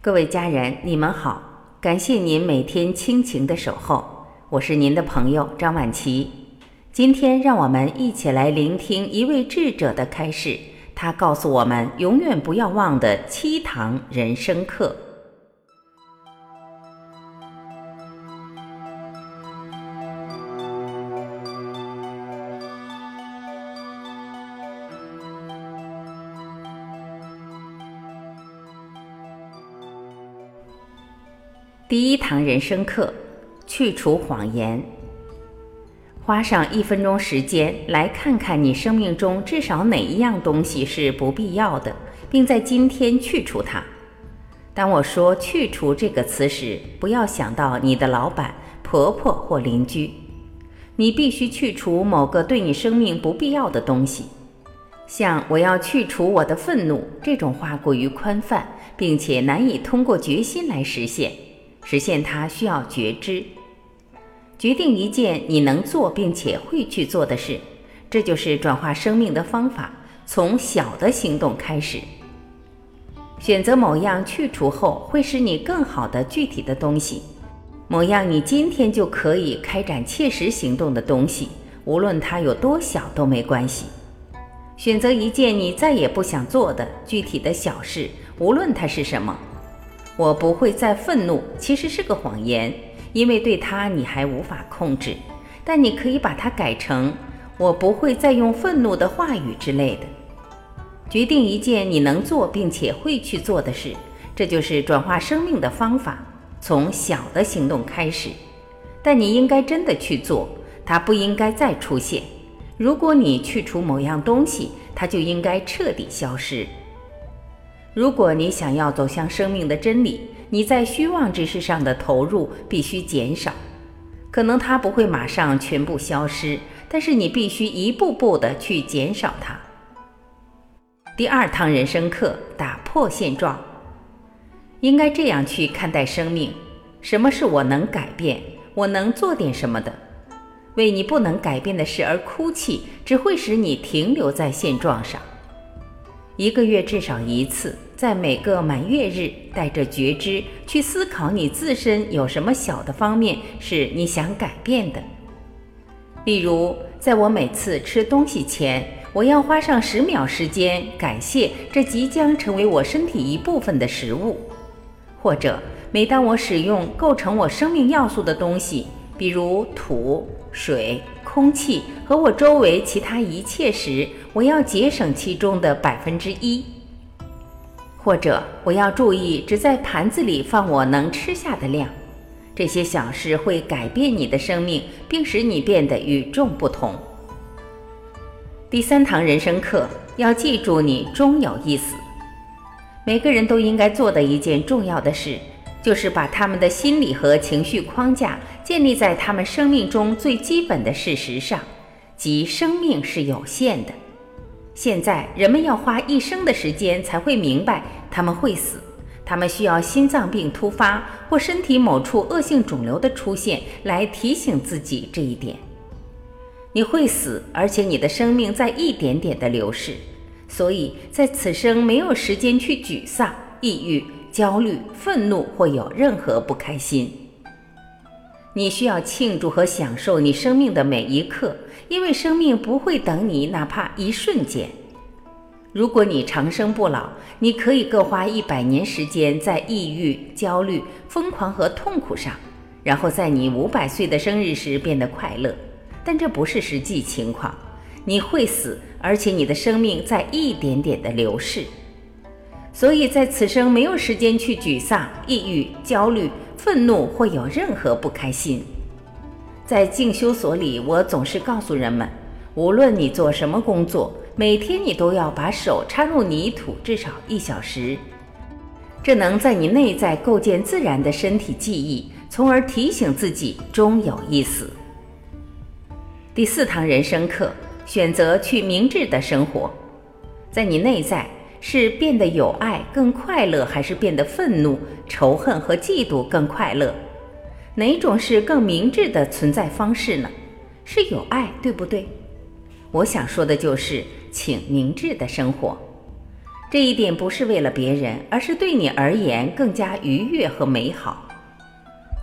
各位家人，你们好，感谢您每天倾情的守候，我是您的朋友张婉琪。今天让我们一起来聆听一位智者的开示，他告诉我们永远不要忘的七堂人生课。第一堂人生课：去除谎言。花上一分钟时间来看看你生命中至少哪一样东西是不必要的，并在今天去除它。当我说“去除”这个词时，不要想到你的老板、婆婆或邻居。你必须去除某个对你生命不必要的东西。像“我要去除我的愤怒”这种话过于宽泛，并且难以通过决心来实现。实现它需要觉知，决定一件你能做并且会去做的事，这就是转化生命的方法。从小的行动开始，选择某样去除后会使你更好的具体的东西，某样你今天就可以开展切实行动的东西，无论它有多小都没关系。选择一件你再也不想做的具体的小事，无论它是什么。我不会再愤怒，其实是个谎言，因为对他你还无法控制。但你可以把它改成“我不会再用愤怒的话语”之类的。决定一件你能做并且会去做的事，这就是转化生命的方法。从小的行动开始，但你应该真的去做，它不应该再出现。如果你去除某样东西，它就应该彻底消失。如果你想要走向生命的真理，你在虚妄之事上的投入必须减少。可能它不会马上全部消失，但是你必须一步步的去减少它。第二堂人生课：打破现状。应该这样去看待生命：什么是我能改变、我能做点什么的？为你不能改变的事而哭泣，只会使你停留在现状上。一个月至少一次。在每个满月日，带着觉知去思考你自身有什么小的方面是你想改变的。例如，在我每次吃东西前，我要花上十秒时间感谢这即将成为我身体一部分的食物；或者，每当我使用构成我生命要素的东西，比如土、水、空气和我周围其他一切时，我要节省其中的百分之一。或者我要注意，只在盘子里放我能吃下的量。这些小事会改变你的生命，并使你变得与众不同。第三堂人生课要记住，你终有一死。每个人都应该做的一件重要的事，就是把他们的心理和情绪框架建立在他们生命中最基本的事实上，即生命是有限的。现在人们要花一生的时间才会明白他们会死，他们需要心脏病突发或身体某处恶性肿瘤的出现来提醒自己这一点。你会死，而且你的生命在一点点的流逝，所以在此生没有时间去沮丧、抑郁、焦虑、愤怒或有任何不开心。你需要庆祝和享受你生命的每一刻。因为生命不会等你，哪怕一瞬间。如果你长生不老，你可以各花一百年时间在抑郁、焦虑、疯狂和痛苦上，然后在你五百岁的生日时变得快乐。但这不是实际情况。你会死，而且你的生命在一点点的流逝。所以在此生没有时间去沮丧、抑郁、焦虑、愤怒或有任何不开心。在静修所里，我总是告诉人们，无论你做什么工作，每天你都要把手插入泥土至少一小时，这能在你内在构建自然的身体记忆，从而提醒自己终有一死。第四堂人生课：选择去明智的生活。在你内在，是变得有爱更快乐，还是变得愤怒、仇恨和嫉妒更快乐？哪种是更明智的存在方式呢？是有爱，对不对？我想说的就是，请明智的生活。这一点不是为了别人，而是对你而言更加愉悦和美好。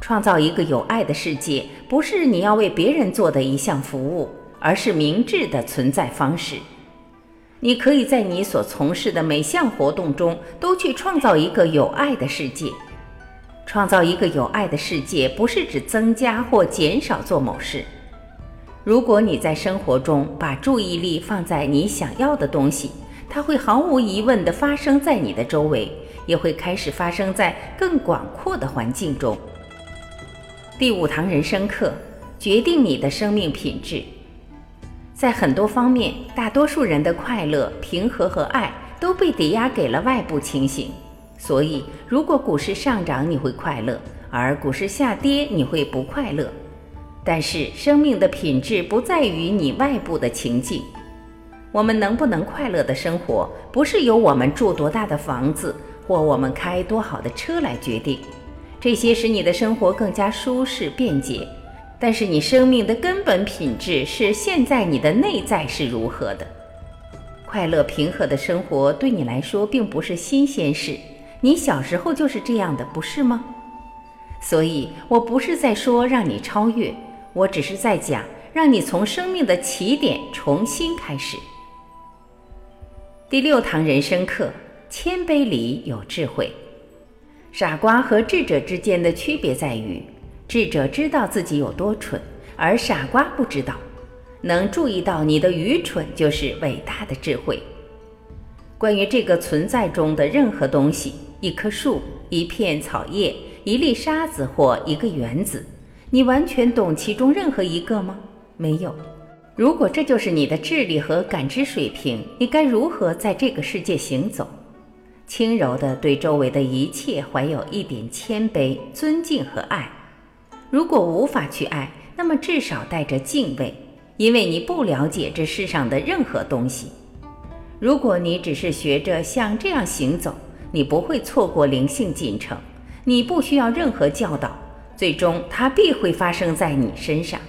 创造一个有爱的世界，不是你要为别人做的一项服务，而是明智的存在方式。你可以在你所从事的每项活动中都去创造一个有爱的世界。创造一个有爱的世界，不是指增加或减少做某事。如果你在生活中把注意力放在你想要的东西，它会毫无疑问地发生在你的周围，也会开始发生在更广阔的环境中。第五堂人生课决定你的生命品质。在很多方面，大多数人的快乐、平和和爱都被抵押给了外部情形。所以，如果股市上涨，你会快乐；而股市下跌，你会不快乐。但是，生命的品质不在于你外部的情境。我们能不能快乐的生活，不是由我们住多大的房子或我们开多好的车来决定。这些使你的生活更加舒适便捷。但是，你生命的根本品质是现在你的内在是如何的。快乐平和的生活对你来说并不是新鲜事，你小时候就是这样的，不是吗？所以我不是在说让你超越。我只是在讲，让你从生命的起点重新开始。第六堂人生课：谦卑里有智慧。傻瓜和智者之间的区别在于，智者知道自己有多蠢，而傻瓜不知道。能注意到你的愚蠢，就是伟大的智慧。关于这个存在中的任何东西，一棵树、一片草叶、一粒沙子或一个原子。你完全懂其中任何一个吗？没有。如果这就是你的智力和感知水平，你该如何在这个世界行走？轻柔地对周围的一切怀有一点谦卑、尊敬和爱。如果无法去爱，那么至少带着敬畏，因为你不了解这世上的任何东西。如果你只是学着像这样行走，你不会错过灵性进程。你不需要任何教导。最终，它必会发生在你身上。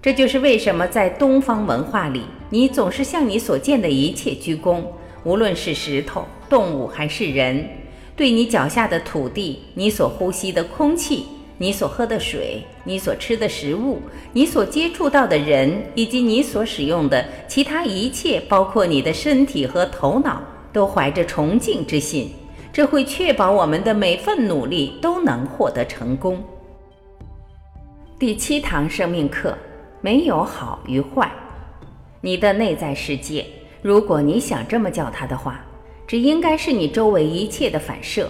这就是为什么在东方文化里，你总是向你所见的一切鞠躬，无论是石头、动物还是人，对你脚下的土地、你所呼吸的空气、你所喝的水、你所吃的食物、你所接触到的人，以及你所使用的其他一切，包括你的身体和头脑，都怀着崇敬之心。这会确保我们的每份努力都能获得成功。第七堂生命课：没有好与坏。你的内在世界，如果你想这么叫它的话，只应该是你周围一切的反射。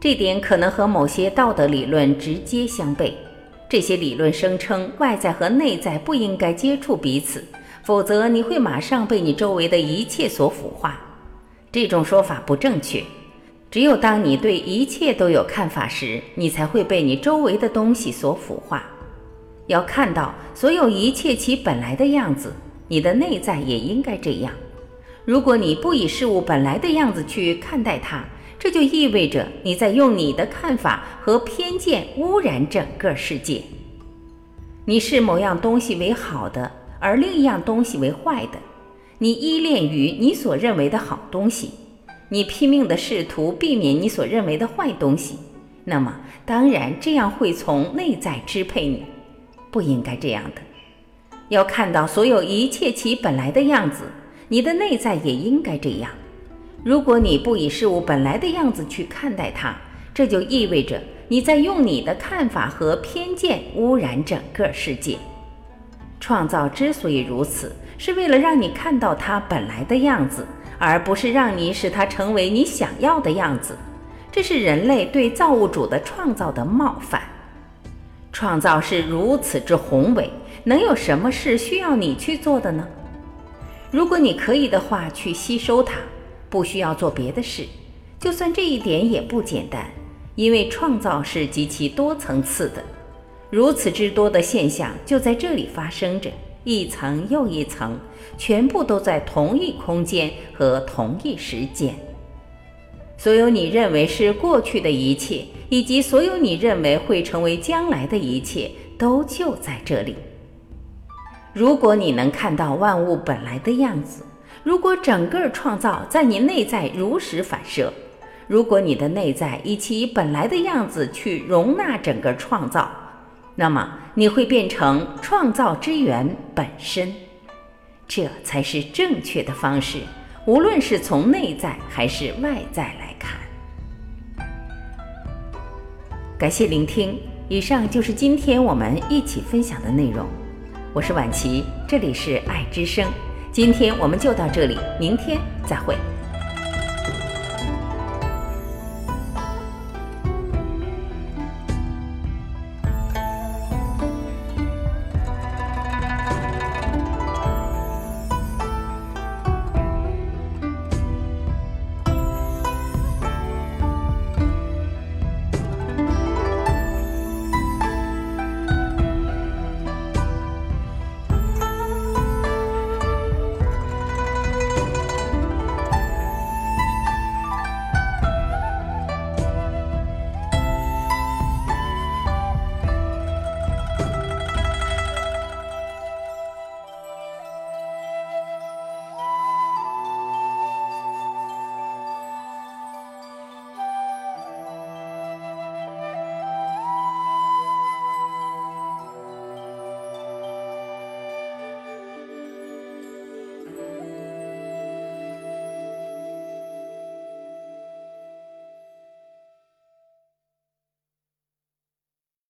这点可能和某些道德理论直接相悖。这些理论声称外在和内在不应该接触彼此，否则你会马上被你周围的一切所腐化。这种说法不正确。只有当你对一切都有看法时，你才会被你周围的东西所腐化。要看到所有一切其本来的样子，你的内在也应该这样。如果你不以事物本来的样子去看待它，这就意味着你在用你的看法和偏见污染整个世界。你视某样东西为好的，而另一样东西为坏的，你依恋于你所认为的好东西。你拼命地试图避免你所认为的坏东西，那么当然这样会从内在支配你，不应该这样的。要看到所有一切其本来的样子，你的内在也应该这样。如果你不以事物本来的样子去看待它，这就意味着你在用你的看法和偏见污染整个世界。创造之所以如此，是为了让你看到它本来的样子。而不是让你使它成为你想要的样子，这是人类对造物主的创造的冒犯。创造是如此之宏伟，能有什么事需要你去做的呢？如果你可以的话，去吸收它，不需要做别的事。就算这一点也不简单，因为创造是极其多层次的，如此之多的现象就在这里发生着。一层又一层，全部都在同一空间和同一时间。所有你认为是过去的一切，以及所有你认为会成为将来的一切，都就在这里。如果你能看到万物本来的样子，如果整个创造在你内在如实反射，如果你的内在以其本来的样子去容纳整个创造，那么你会变成创造之源本身。这才是正确的方式，无论是从内在还是外在来看。感谢聆听，以上就是今天我们一起分享的内容。我是婉琪，这里是爱之声。今天我们就到这里，明天再会。